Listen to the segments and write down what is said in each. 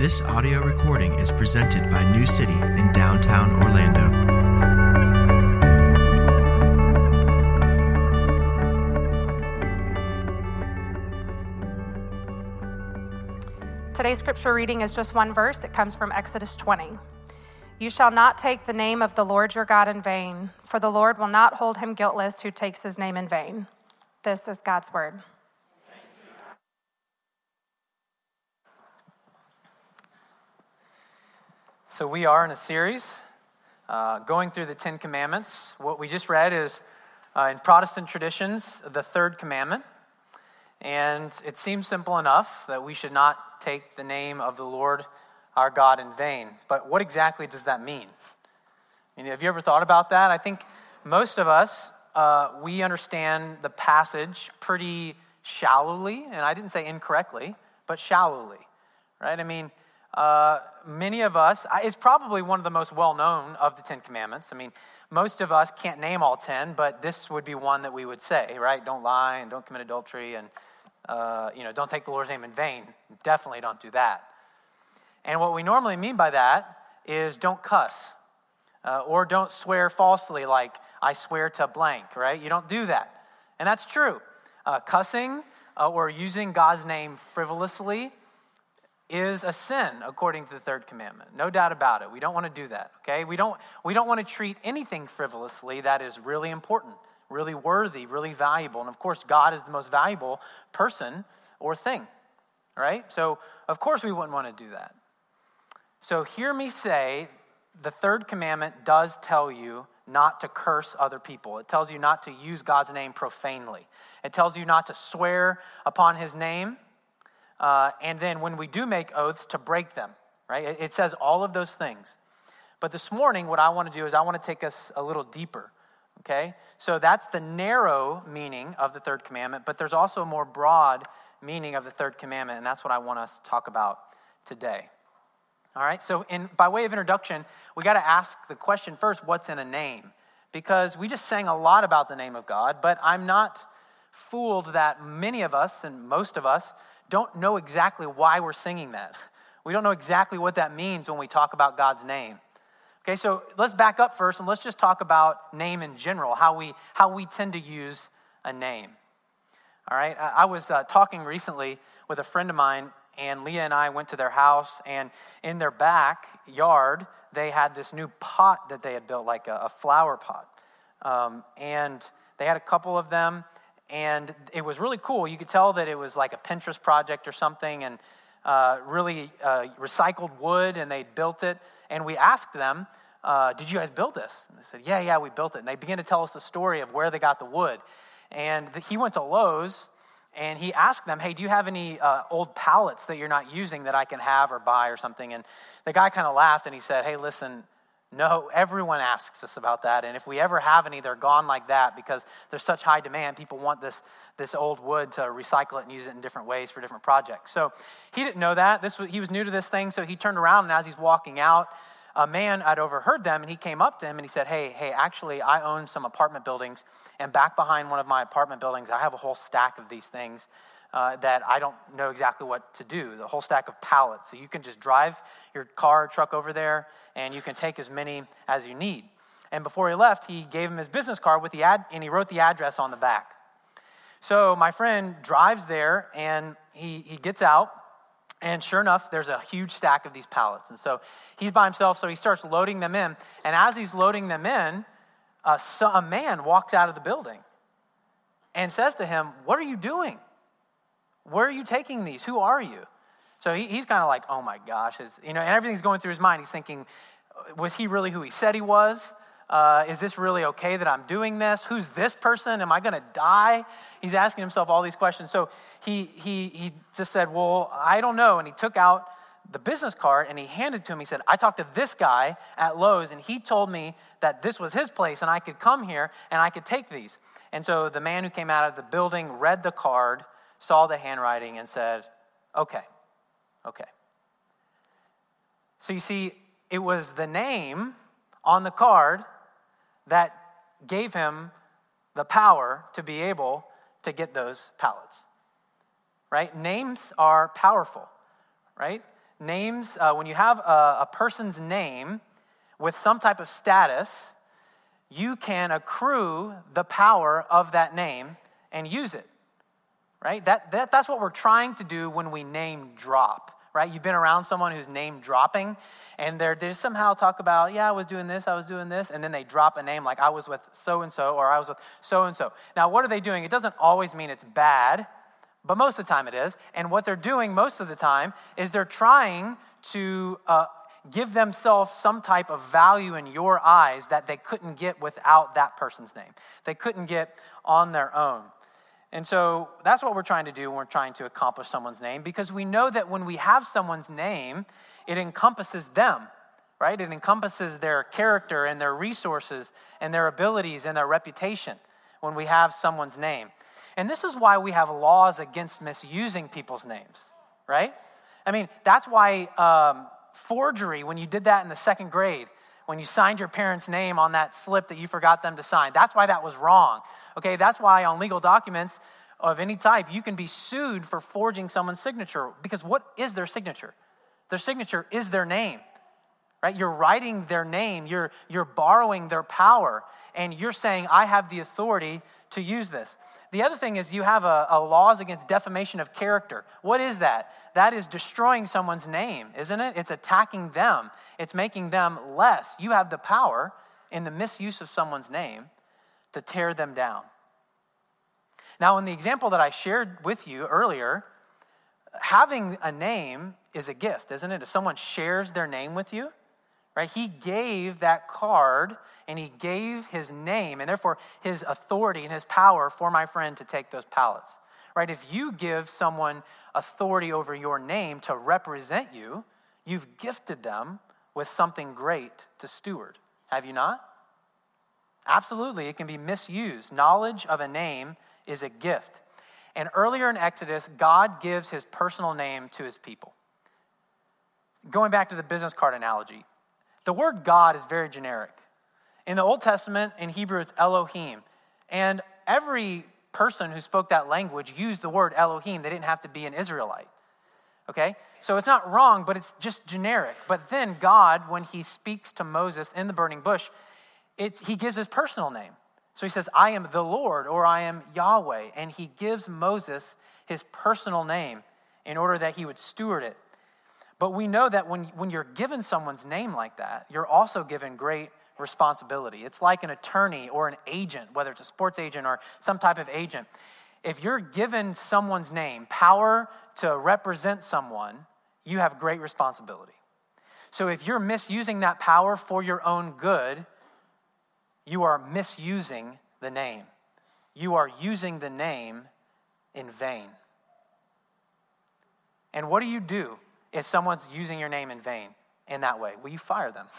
This audio recording is presented by New City in downtown Orlando. Today's scripture reading is just one verse. It comes from Exodus 20. You shall not take the name of the Lord your God in vain, for the Lord will not hold him guiltless who takes his name in vain. This is God's word. So, we are in a series uh, going through the Ten Commandments. What we just read is, uh, in Protestant traditions, the third commandment. And it seems simple enough that we should not take the name of the Lord our God in vain. But what exactly does that mean? I mean, have you ever thought about that? I think most of us, uh, we understand the passage pretty shallowly, and I didn't say incorrectly, but shallowly, right? I mean, uh, many of us, it's probably one of the most well known of the Ten Commandments. I mean, most of us can't name all ten, but this would be one that we would say, right? Don't lie and don't commit adultery and, uh, you know, don't take the Lord's name in vain. Definitely don't do that. And what we normally mean by that is don't cuss uh, or don't swear falsely, like I swear to blank, right? You don't do that. And that's true. Uh, cussing uh, or using God's name frivolously is a sin according to the third commandment. No doubt about it. We don't want to do that, okay? We don't we don't want to treat anything frivolously that is really important, really worthy, really valuable. And of course, God is the most valuable person or thing. Right? So, of course we wouldn't want to do that. So, hear me say the third commandment does tell you not to curse other people. It tells you not to use God's name profanely. It tells you not to swear upon his name uh, and then when we do make oaths, to break them, right? It, it says all of those things. But this morning, what I want to do is I want to take us a little deeper, okay? So that's the narrow meaning of the third commandment, but there's also a more broad meaning of the third commandment, and that's what I want us to talk about today. All right, so in, by way of introduction, we got to ask the question first what's in a name? Because we just sang a lot about the name of God, but I'm not fooled that many of us and most of us don't know exactly why we're singing that. We don't know exactly what that means when we talk about God's name. Okay, so let's back up first and let's just talk about name in general, how we, how we tend to use a name. All right, I, was uh, talking recently with a friend of mine, and Leah and I went to their house, and in their backyard, they had this new pot that they had built, like a, a flower pot. Um, and they had a couple of them, and it was really cool. You could tell that it was like a Pinterest project or something, and uh, really uh, recycled wood, and they built it. And we asked them, uh, "Did you guys build this?" And they said, "Yeah, yeah, we built it." And they began to tell us the story of where they got the wood. And the, he went to Lowe's, and he asked them, "Hey, do you have any uh, old pallets that you're not using that I can have or buy or something?" And the guy kind of laughed, and he said, "Hey, listen." No, everyone asks us about that. And if we ever have any, they're gone like that because there's such high demand. People want this, this old wood to recycle it and use it in different ways for different projects. So he didn't know that. This was, he was new to this thing, so he turned around, and as he's walking out, a man had overheard them, and he came up to him and he said, Hey, hey, actually, I own some apartment buildings, and back behind one of my apartment buildings, I have a whole stack of these things uh, that I don't know exactly what to do. The whole stack of pallets. So you can just drive your car or truck over there and you can take as many as you need. And before he left, he gave him his business card with the ad, and he wrote the address on the back. So my friend drives there and he, he gets out, and sure enough, there's a huge stack of these pallets. And so he's by himself, so he starts loading them in. And as he's loading them in, so a man walks out of the building and says to him, What are you doing? Where are you taking these? Who are you? So he, he's kind of like, oh my gosh. you know, and everything's going through his mind. He's thinking, was he really who he said he was? Uh, is this really okay that I'm doing this? Who's this person? Am I going to die? He's asking himself all these questions. So he, he, he just said, Well, I don't know. And he took out the business card and he handed to him. He said, I talked to this guy at Lowe's and he told me that this was his place and I could come here and I could take these. And so the man who came out of the building read the card saw the handwriting and said, Okay, okay. So you see, it was the name on the card that gave him the power to be able to get those pallets. Right? Names are powerful, right? names, uh, when you have a, a person's name with some type of status, you can accrue the power of that name and use it. Right? That, that, that's what we're trying to do when we name drop right? You've been around someone who's name dropping, and they're, they somehow talk about, yeah, I was doing this, I was doing this, and then they drop a name like I was with so and so, or I was with so and so. Now, what are they doing? It doesn't always mean it's bad, but most of the time it is. And what they're doing most of the time is they're trying to uh, give themselves some type of value in your eyes that they couldn't get without that person's name. They couldn't get on their own. And so that's what we're trying to do when we're trying to accomplish someone's name because we know that when we have someone's name, it encompasses them, right? It encompasses their character and their resources and their abilities and their reputation when we have someone's name. And this is why we have laws against misusing people's names, right? I mean, that's why um, forgery, when you did that in the second grade, when you signed your parents' name on that slip that you forgot them to sign. That's why that was wrong. Okay, that's why on legal documents of any type, you can be sued for forging someone's signature because what is their signature? Their signature is their name. Right? You're writing their name, you're, you're borrowing their power, and you're saying, I have the authority to use this. The other thing is you have a, a, laws against defamation of character. What is that? That is destroying someone's name, isn't it? It's attacking them. It's making them less. You have the power in the misuse of someone's name to tear them down. Now, in the example that I shared with you earlier, having a name is a gift, isn't it? If someone shares their name with you, right? He gave that card and he gave his name and therefore his authority and his power for my friend to take those pallets. Right? If you give someone authority over your name to represent you, you've gifted them with something great to steward. Have you not? Absolutely, it can be misused. Knowledge of a name is a gift. And earlier in Exodus, God gives his personal name to his people. Going back to the business card analogy, the word God is very generic. In the Old Testament, in Hebrew, it's Elohim. And every person who spoke that language used the word Elohim. They didn't have to be an Israelite. Okay? So it's not wrong, but it's just generic. But then God, when he speaks to Moses in the burning bush, it's, he gives his personal name. So he says, I am the Lord, or I am Yahweh. And he gives Moses his personal name in order that he would steward it. But we know that when, when you're given someone's name like that, you're also given great responsibility. It's like an attorney or an agent, whether it's a sports agent or some type of agent. If you're given someone's name, power to represent someone, you have great responsibility. So if you're misusing that power for your own good, you are misusing the name. You are using the name in vain. And what do you do if someone's using your name in vain in that way? Will you fire them.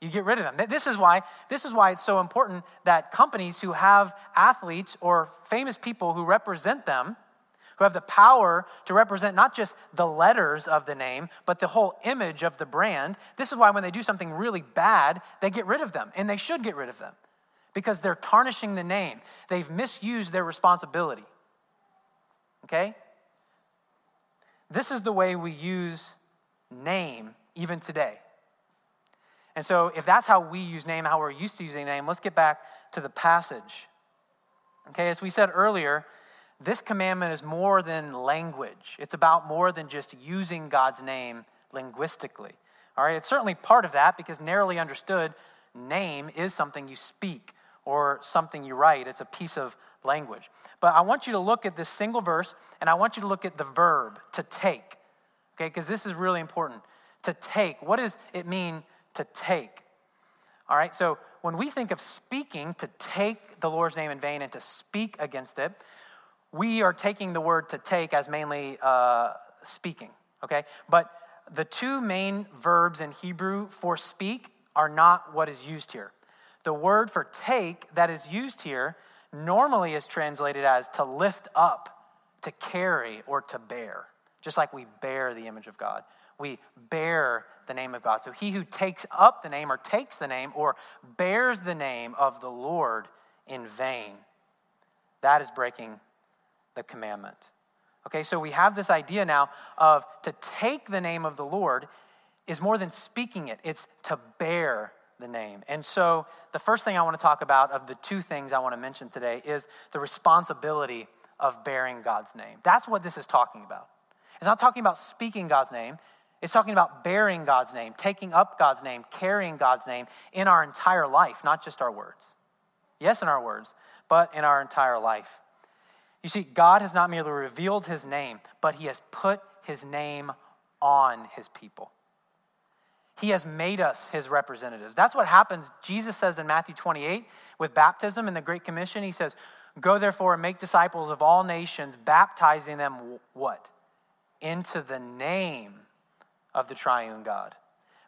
You get rid of them. This is why this is why it's so important that companies who have athletes or famous people who represent them, who have the power to represent not just the letters of the name, but the whole image of the brand. This is why when they do something really bad, they get rid of them, and they should get rid of them because they're tarnishing the name. They've misused their responsibility. Okay? This is the way we use name even today. And so, if that's how we use name, how we're used to using name, let's get back to the passage. Okay, as we said earlier, this commandment is more than language, it's about more than just using God's name linguistically. All right, it's certainly part of that because narrowly understood, name is something you speak or something you write, it's a piece of language. But I want you to look at this single verse and I want you to look at the verb to take. Okay, because this is really important. To take, what does it mean to take. All right, so when we think of speaking, to take the Lord's name in vain and to speak against it, we are taking the word to take as mainly uh, speaking, okay? But the two main verbs in Hebrew for speak are not what is used here. The word for take that is used here normally is translated as to lift up, to carry, or to bear, just like we bear the image of God we bear the name of God. So he who takes up the name or takes the name or bears the name of the Lord in vain, that is breaking the commandment. Okay, so we have this idea now of to take the name of the Lord is more than speaking it, it's to bear the name. And so the first thing I want to talk about of the two things I want to mention today is the responsibility of bearing God's name. That's what this is talking about. It's not talking about speaking God's name, it's talking about bearing God's name, taking up God's name, carrying God's name in our entire life, not just our words. Yes, in our words, but in our entire life. You see, God has not merely revealed his name, but he has put his name on his people. He has made us his representatives. That's what happens. Jesus says in Matthew 28 with baptism in the Great Commission, he says, Go therefore and make disciples of all nations, baptizing them what? Into the name of the triune God.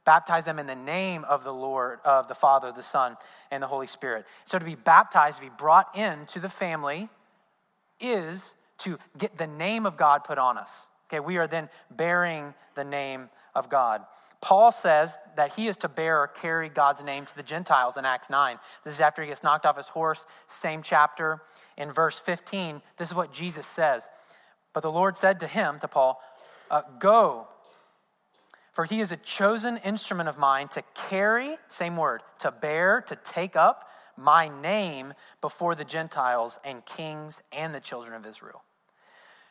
Baptize them in the name of the Lord, of the Father, the Son, and the Holy Spirit. So to be baptized, to be brought into the family, is to get the name of God put on us. Okay, we are then bearing the name of God. Paul says that he is to bear or carry God's name to the Gentiles in Acts 9. This is after he gets knocked off his horse, same chapter. In verse 15, this is what Jesus says. But the Lord said to him, to Paul, uh, Go, for he is a chosen instrument of mine to carry, same word, to bear, to take up my name before the Gentiles and kings and the children of Israel.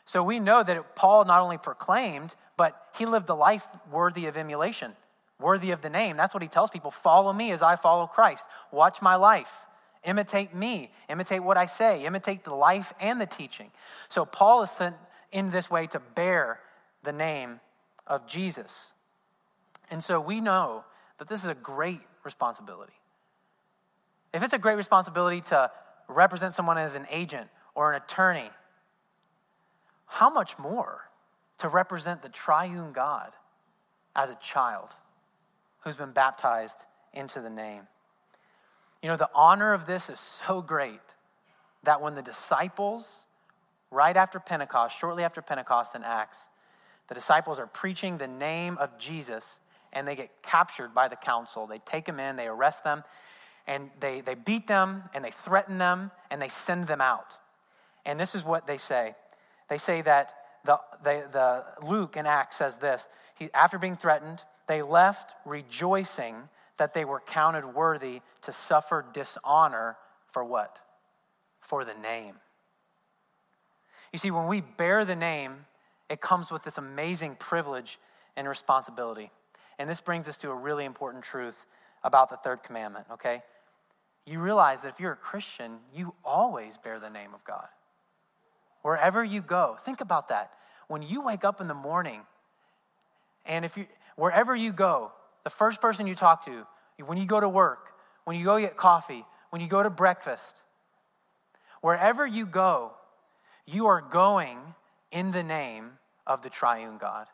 So we know that Paul not only proclaimed, but he lived a life worthy of emulation, worthy of the name. That's what he tells people follow me as I follow Christ. Watch my life. Imitate me. Imitate what I say. Imitate the life and the teaching. So Paul is sent in this way to bear the name of Jesus. And so we know that this is a great responsibility. If it's a great responsibility to represent someone as an agent or an attorney, how much more to represent the triune God as a child who's been baptized into the name? You know, the honor of this is so great that when the disciples, right after Pentecost, shortly after Pentecost in Acts, the disciples are preaching the name of Jesus and they get captured by the council. They take them in, they arrest them, and they, they beat them and they threaten them and they send them out. And this is what they say they say that the, they, the Luke in Acts says this he, after being threatened, they left rejoicing that they were counted worthy to suffer dishonor for what? For the name. You see, when we bear the name, it comes with this amazing privilege and responsibility. And this brings us to a really important truth about the third commandment, okay? you realize that if you're a Christian, you always bear the name of God. Wherever you go, think about that. When you wake up in the morning, and if you, wherever you go, the first person you talk to, when you go to work, when you go get coffee, when you go to breakfast, wherever you go, you are going in the name of the triune God.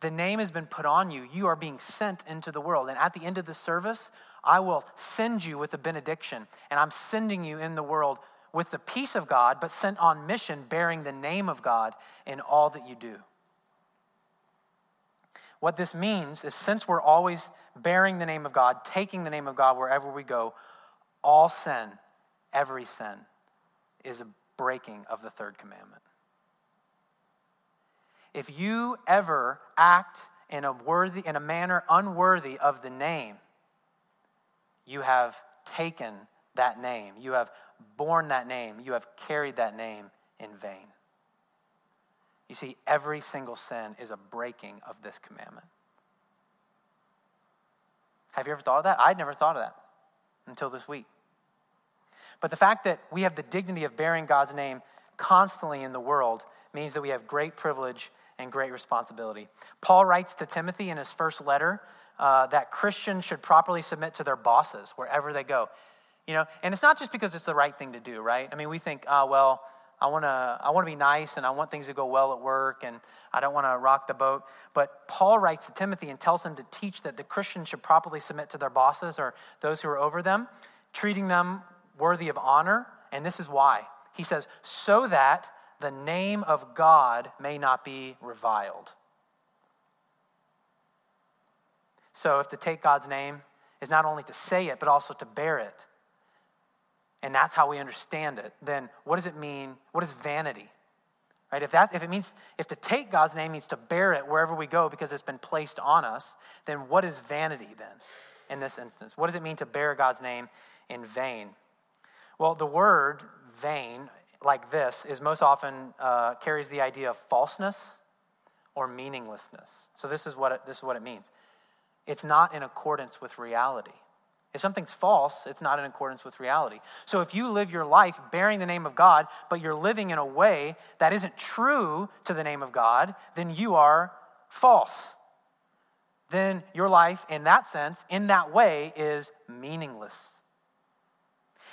The name has been put on you. You are being sent into the world. And at the end of the service, I will send you with a benediction, and I'm sending you in the world with the peace of God, but sent on mission bearing the name of God in all that you do. What this means is since we're always bearing the name of God, taking the name of God wherever we go, all sin, every sin, is a breaking of the third commandment. If you ever act in a worthy in a manner unworthy of the name you have taken that name. You have borne that name. You have carried that name in vain. You see, every single sin is a breaking of this commandment. Have you ever thought of that? I'd never thought of that until this week. But the fact that we have the dignity of bearing God's name constantly in the world means that we have great privilege and great responsibility. Paul writes to Timothy in his first letter uh, that Christians should properly submit to their bosses wherever they go. You know, and it's not just because it's the right thing to do, right? I mean, we think, oh, well, I want to I want to be nice and I want things to go well at work and I don't want to rock the boat. But Paul writes to Timothy and tells him to teach that the Christians should properly submit to their bosses or those who are over them, treating them worthy of honor. And this is why. He says, so that the name of God may not be reviled. So, if to take God's name is not only to say it, but also to bear it, and that's how we understand it, then what does it mean? What is vanity? Right? If, that's, if it means, if to take God's name means to bear it wherever we go because it's been placed on us, then what is vanity then in this instance? What does it mean to bear God's name in vain? Well, the word vain, like this, is most often uh, carries the idea of falseness or meaninglessness. So this is what it, this is what it means. It's not in accordance with reality. If something's false, it's not in accordance with reality. So if you live your life bearing the name of God, but you're living in a way that isn't true to the name of God, then you are false. Then your life, in that sense, in that way, is meaningless.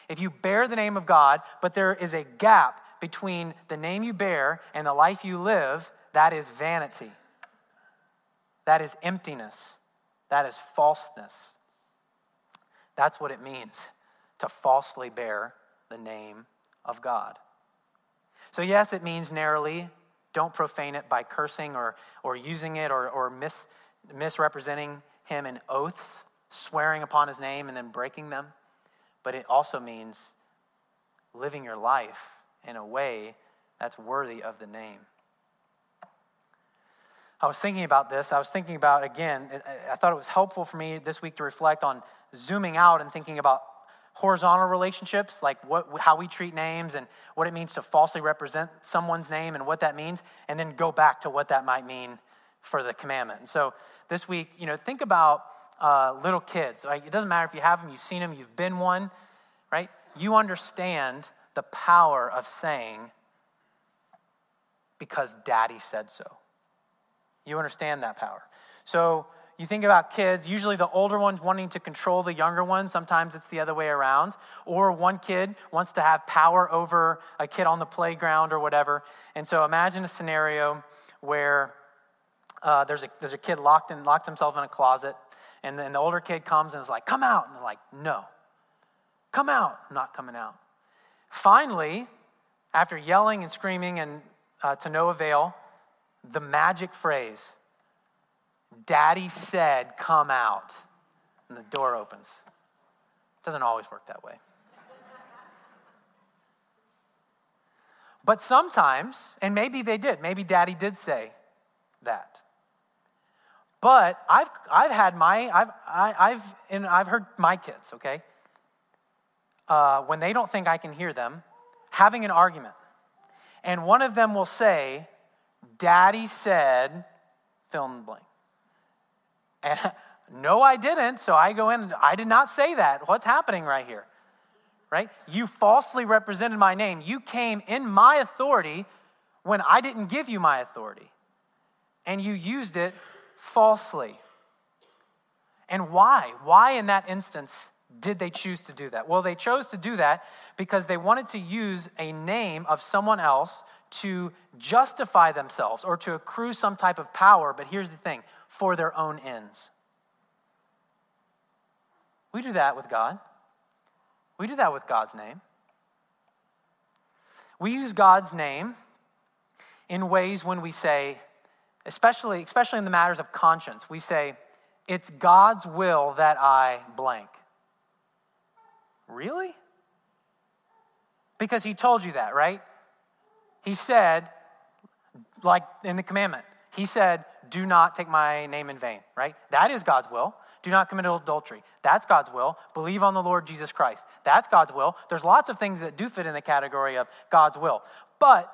If you bear the name of God, but there is a gap between the name you bear and the life you live, that is vanity. That is emptiness. That is falseness. That's what it means to falsely bear the name of God. So, yes, it means narrowly, don't profane it by cursing or, or using it or, or mis, misrepresenting him in oaths, swearing upon his name and then breaking them. But it also means living your life in a way that's worthy of the name. I was thinking about this. I was thinking about, again, I thought it was helpful for me this week to reflect on zooming out and thinking about horizontal relationships, like what, how we treat names and what it means to falsely represent someone's name and what that means, and then go back to what that might mean for the commandment. And so this week, you know, think about uh, little kids. It doesn't matter if you have them, you've seen them, you've been one, right? You understand the power of saying, because daddy said so. You understand that power. So you think about kids, usually the older ones wanting to control the younger ones. Sometimes it's the other way around. Or one kid wants to have power over a kid on the playground or whatever. And so imagine a scenario where uh, there's, a, there's a kid locked, in, locked himself in a closet, and then the older kid comes and is like, Come out. And they're like, No. Come out. I'm not coming out. Finally, after yelling and screaming and uh, to no avail, the magic phrase, Daddy said, come out, and the door opens. It doesn't always work that way. But sometimes, and maybe they did, maybe daddy did say that. But I've, I've had my, I've, I, I've, and I've heard my kids, okay, uh, when they don't think I can hear them, having an argument. And one of them will say, Daddy said, fill in the blank. And no, I didn't. So I go in, I did not say that. What's happening right here? Right? You falsely represented my name. You came in my authority when I didn't give you my authority. And you used it falsely. And why? Why in that instance did they choose to do that? Well, they chose to do that because they wanted to use a name of someone else to justify themselves or to accrue some type of power, but here's the thing for their own ends. We do that with God. We do that with God's name. We use God's name in ways when we say, especially, especially in the matters of conscience, we say, it's God's will that I blank. Really? Because he told you that, right? He said, like in the commandment, he said, Do not take my name in vain, right? That is God's will. Do not commit adultery. That's God's will. Believe on the Lord Jesus Christ. That's God's will. There's lots of things that do fit in the category of God's will. But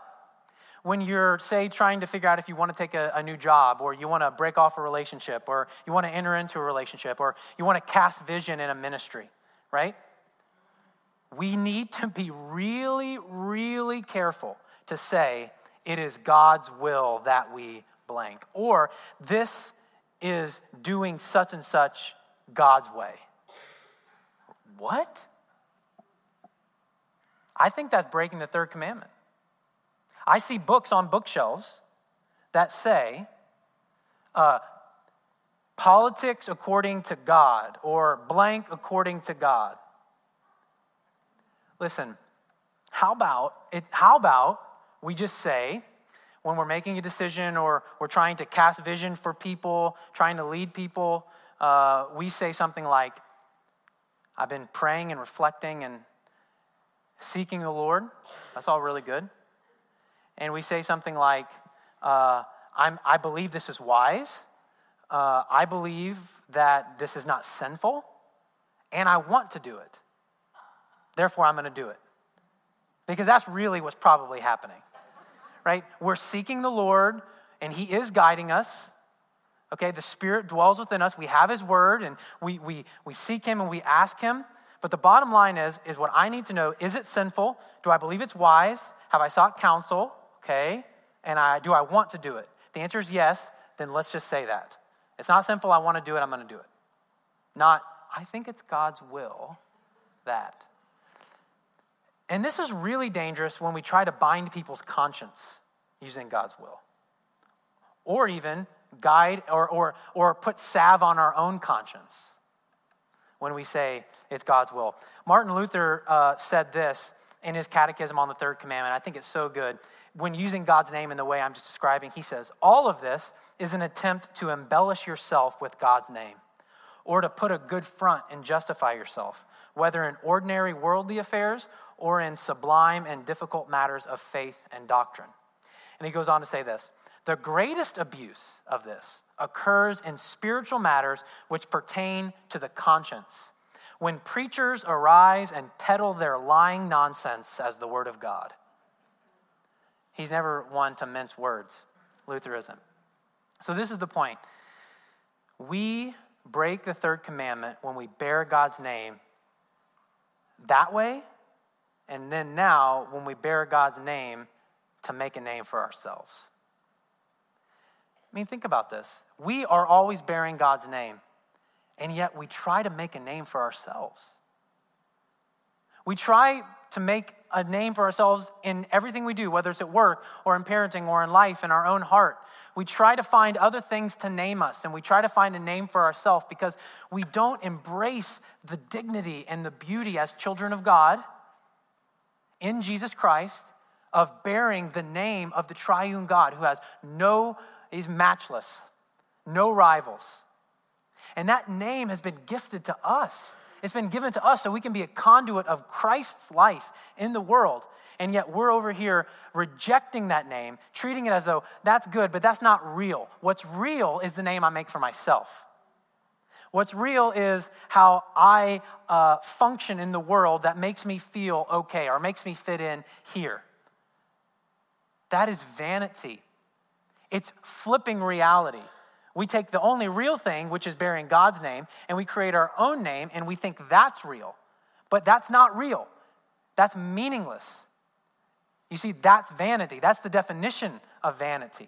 when you're, say, trying to figure out if you want to take a, a new job, or you want to break off a relationship, or you want to enter into a relationship, or you want to cast vision in a ministry, right? We need to be really, really careful to say, it is God's will that we blank, or this is doing such and such God's way. What? I think that's breaking the third commandment. I see books on bookshelves that say, uh, politics according to God or blank according to God. Listen, how about it, how about we just say, when we're making a decision or we're trying to cast vision for people, trying to lead people, uh, we say something like, I've been praying and reflecting and seeking the Lord. That's all really good. and we say something like, uh, I believe this is wise, uh, I believe that this is not sinful, and I want to do it. Therefore, I'm going to do it. Because that's really what's probably happening, right? We're seeking the Lord, and He is guiding us. Okay, the Spirit dwells within us. We have His Word, and we, we, we seek Him and we ask Him. But the bottom line is, is what I need to know is it sinful? Do I believe it's wise? Have I sought counsel? Okay, and I, do I want to do it? If the answer is yes, then let's just say that. It's not sinful, I want to do it, I'm going to do it. Not, I think it's God's will that. And this is really dangerous when we try to bind people's conscience using God's will. Or even guide or, or, or put salve on our own conscience when we say it's God's will. Martin Luther uh, said this in his catechism on the third commandment. I think it's so good. When using God's name in the way I'm just describing, he says, All of this is an attempt to embellish yourself with God's name or to put a good front and justify yourself, whether in ordinary worldly affairs or in sublime and difficult matters of faith and doctrine. And he goes on to say this the greatest abuse of this occurs in spiritual matters which pertain to the conscience, when preachers arise and peddle their lying nonsense as the Word of God. He's never one to mince words, Lutheranism. So, this is the point. We break the third commandment when we bear God's name that way, and then now when we bear God's name to make a name for ourselves. I mean, think about this. We are always bearing God's name, and yet we try to make a name for ourselves. We try to make a name for ourselves in everything we do, whether it's at work or in parenting or in life, in our own heart. We try to find other things to name us, and we try to find a name for ourselves because we don't embrace the dignity and the beauty as children of God in Jesus Christ of bearing the name of the triune God who has no, he's matchless, no rivals. And that name has been gifted to us. It's been given to us so we can be a conduit of Christ's life in the world. And yet we're over here rejecting that name, treating it as though that's good, but that's not real. What's real is the name I make for myself. What's real is how I uh, function in the world that makes me feel okay or makes me fit in here. That is vanity. It's flipping reality. We take the only real thing, which is bearing God's name, and we create our own name and we think that's real. But that's not real. That's meaningless. You see, that's vanity. That's the definition of vanity.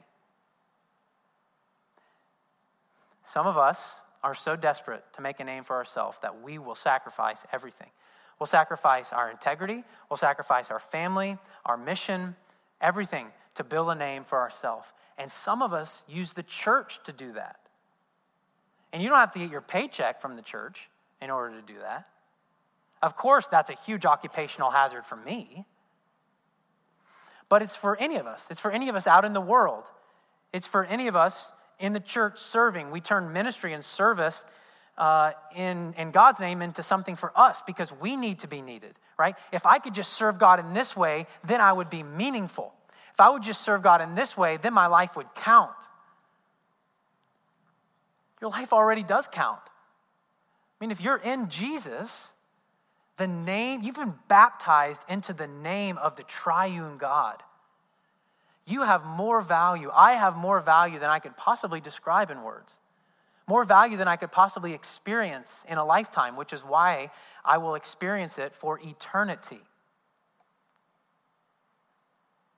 Some of us are so desperate to make a name for ourselves that we will sacrifice everything. We'll sacrifice our integrity, we'll sacrifice our family, our mission, everything to build a name for ourselves. And some of us use the church to do that. And you don't have to get your paycheck from the church in order to do that. Of course, that's a huge occupational hazard for me. But it's for any of us. It's for any of us out in the world. It's for any of us in the church serving. We turn ministry and service uh, in, in God's name into something for us because we need to be needed, right? If I could just serve God in this way, then I would be meaningful. If I would just serve God in this way, then my life would count. Your life already does count. I mean, if you're in Jesus, the name, you've been baptized into the name of the triune God. You have more value. I have more value than I could possibly describe in words. More value than I could possibly experience in a lifetime, which is why I will experience it for eternity.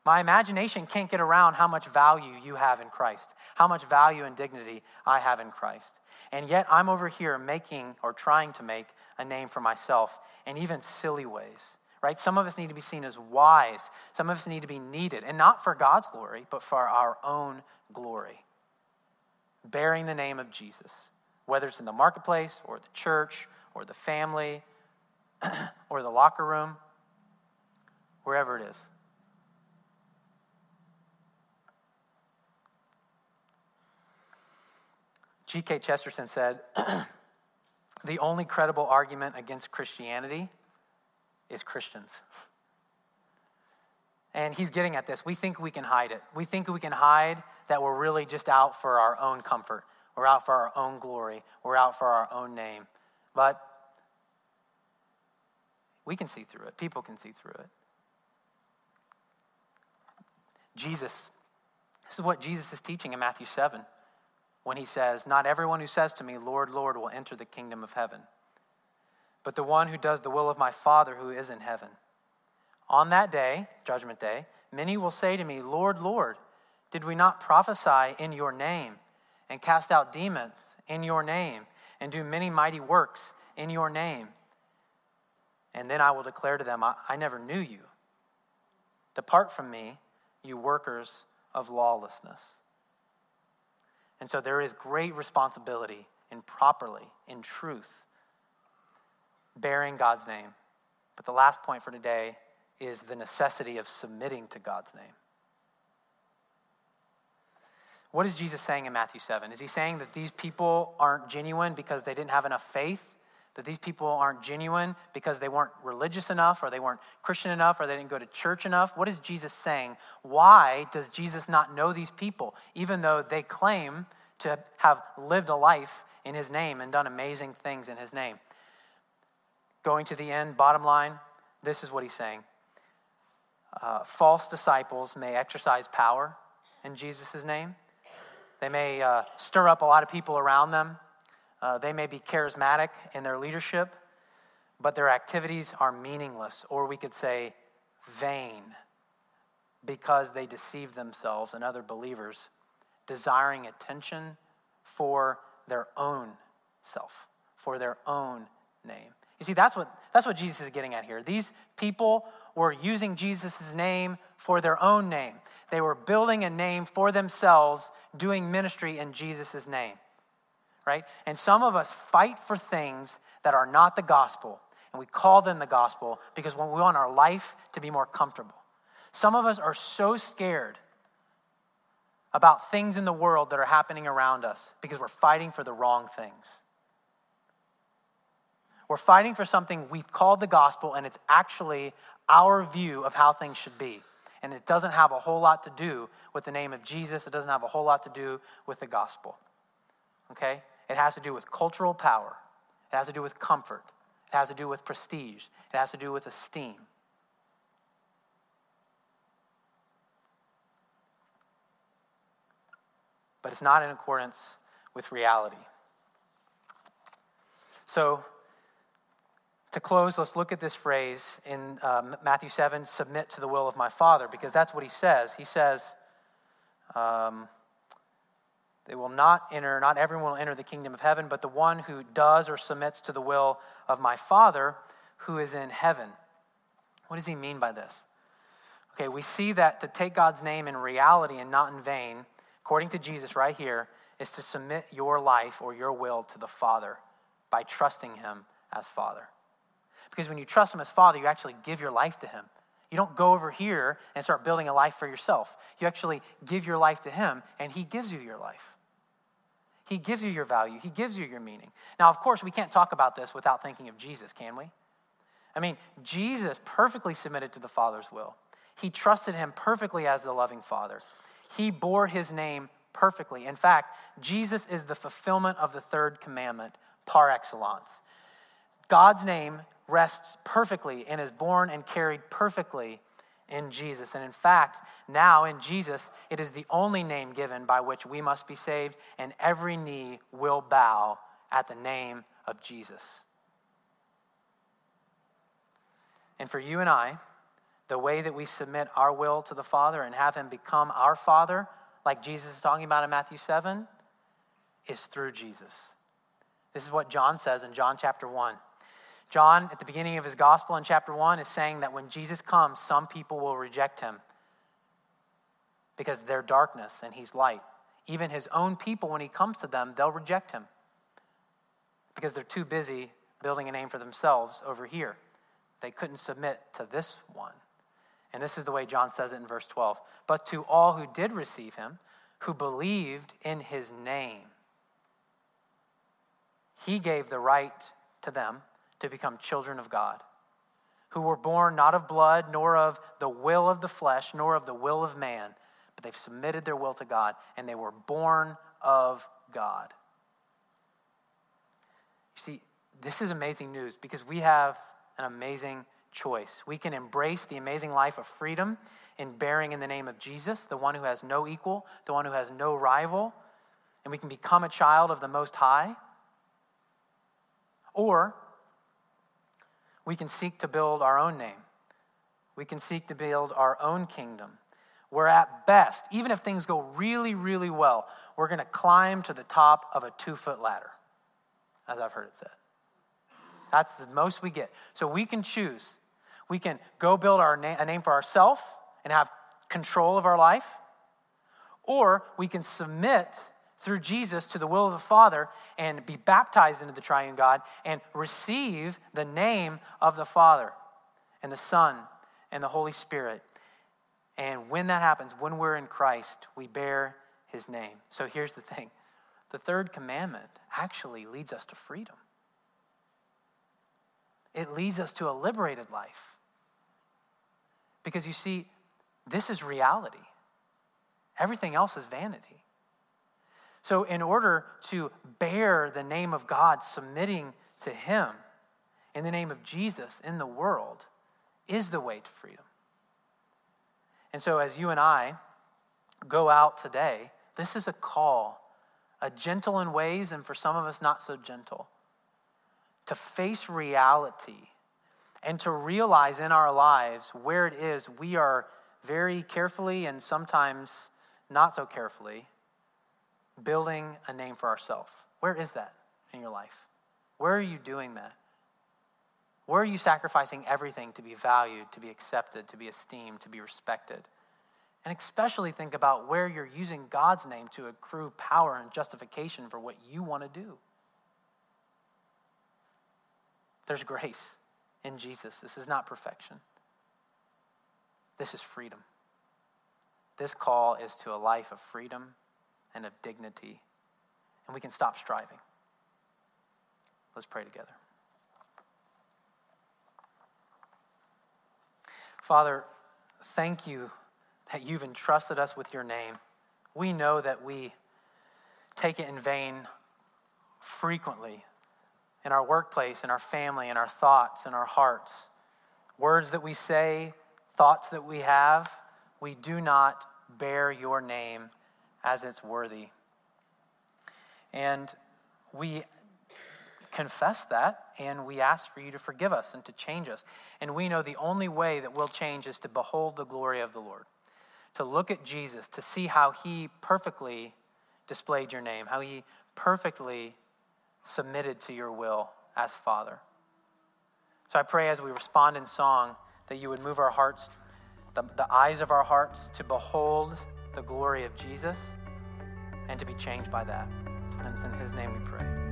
My imagination can't get around how much value you have in Christ, how much value and dignity I have in Christ. And yet I'm over here making or trying to make a name for myself in even silly ways, right? Some of us need to be seen as wise, some of us need to be needed, and not for God's glory, but for our own glory. Bearing the name of Jesus, whether it's in the marketplace or the church or the family or the locker room, wherever it is. G.K. Chesterton said, The only credible argument against Christianity is Christians. And he's getting at this. We think we can hide it. We think we can hide that we're really just out for our own comfort. We're out for our own glory. We're out for our own name. But we can see through it. People can see through it. Jesus, this is what Jesus is teaching in Matthew 7 when he says, Not everyone who says to me, Lord, Lord, will enter the kingdom of heaven, but the one who does the will of my Father who is in heaven. On that day, judgment day, many will say to me, Lord, Lord, did we not prophesy in your name and cast out demons in your name and do many mighty works in your name? And then I will declare to them, I, I never knew you. Depart from me, you workers of lawlessness. And so there is great responsibility in properly, in truth, bearing God's name. But the last point for today is the necessity of submitting to God's name. What is Jesus saying in Matthew 7? Is he saying that these people aren't genuine because they didn't have enough faith? That these people aren't genuine because they weren't religious enough or they weren't Christian enough or they didn't go to church enough? What is Jesus saying? Why does Jesus not know these people, even though they claim to have lived a life in his name and done amazing things in his name? Going to the end, bottom line, this is what he's saying uh, false disciples may exercise power in Jesus' name. They may uh, stir up a lot of people around them. Uh, they may be charismatic in their leadership, but their activities are meaningless, or we could say vain, because they deceive themselves and other believers, desiring attention for their own self, for their own name. You see, that's what, that's what Jesus is getting at here. These people were using Jesus' name for their own name. They were building a name for themselves, doing ministry in Jesus' name. Right? And some of us fight for things that are not the gospel, and we call them the gospel because we want our life to be more comfortable. Some of us are so scared about things in the world that are happening around us because we're fighting for the wrong things. We're fighting for something we've called the gospel, and it's actually our view of how things should be. And it doesn't have a whole lot to do with the name of Jesus, it doesn't have a whole lot to do with the gospel. Okay? It has to do with cultural power, it has to do with comfort, it has to do with prestige, it has to do with esteem. But it's not in accordance with reality. So, to close, let's look at this phrase in uh, Matthew 7 submit to the will of my Father, because that's what he says. He says, um, they will not enter, not everyone will enter the kingdom of heaven, but the one who does or submits to the will of my Father who is in heaven. What does he mean by this? Okay, we see that to take God's name in reality and not in vain, according to Jesus right here, is to submit your life or your will to the Father by trusting him as Father. Because when you trust Him as Father, you actually give your life to Him. You don't go over here and start building a life for yourself. You actually give your life to Him, and He gives you your life. He gives you your value, He gives you your meaning. Now, of course, we can't talk about this without thinking of Jesus, can we? I mean, Jesus perfectly submitted to the Father's will. He trusted Him perfectly as the loving Father. He bore His name perfectly. In fact, Jesus is the fulfillment of the third commandment par excellence. God's name rests perfectly and is borne and carried perfectly in Jesus. And in fact, now in Jesus, it is the only name given by which we must be saved, and every knee will bow at the name of Jesus. And for you and I, the way that we submit our will to the Father and have Him become our Father, like Jesus is talking about in Matthew 7, is through Jesus. This is what John says in John chapter 1. John, at the beginning of his gospel in chapter 1, is saying that when Jesus comes, some people will reject him because they're darkness and he's light. Even his own people, when he comes to them, they'll reject him because they're too busy building a name for themselves over here. They couldn't submit to this one. And this is the way John says it in verse 12. But to all who did receive him, who believed in his name, he gave the right to them to become children of God, who were born not of blood, nor of the will of the flesh, nor of the will of man, but they've submitted their will to God, and they were born of God. You see, this is amazing news because we have an amazing choice. We can embrace the amazing life of freedom in bearing in the name of Jesus, the one who has no equal, the one who has no rival, and we can become a child of the Most High. Or we can seek to build our own name. We can seek to build our own kingdom. Where at best, even if things go really, really well, we're going to climb to the top of a two foot ladder, as I've heard it said. That's the most we get. So we can choose. We can go build our na- a name for ourselves and have control of our life, or we can submit through Jesus to the will of the Father and be baptized into the triune God and receive the name of the Father and the Son and the Holy Spirit. And when that happens, when we're in Christ, we bear his name. So here's the thing the third commandment actually leads us to freedom, it leads us to a liberated life. Because you see, this is reality, everything else is vanity. So, in order to bear the name of God, submitting to Him in the name of Jesus in the world is the way to freedom. And so, as you and I go out today, this is a call, a gentle in ways, and for some of us, not so gentle, to face reality and to realize in our lives where it is we are very carefully and sometimes not so carefully building a name for ourselves. Where is that in your life? Where are you doing that? Where are you sacrificing everything to be valued, to be accepted, to be esteemed, to be respected? And especially think about where you're using God's name to accrue power and justification for what you want to do. There's grace in Jesus. This is not perfection, this is freedom. This call is to a life of freedom and of dignity, and we can stop striving. Let's pray together. Father, thank you that you've entrusted us with your name. We know that we take it in vain frequently in our workplace, in our family, in our thoughts, in our hearts. Words that we say, thoughts that we have, we do not bear your name as it's worthy. And we confess that and we ask for you to forgive us and to change us. And we know the only way that we'll change is to behold the glory of the Lord, to look at Jesus, to see how he perfectly displayed your name, how he perfectly submitted to your will as Father. So I pray as we respond in song that you would move our hearts, the, the eyes of our hearts, to behold the glory of Jesus and to be changed by that. And it's in his name we pray.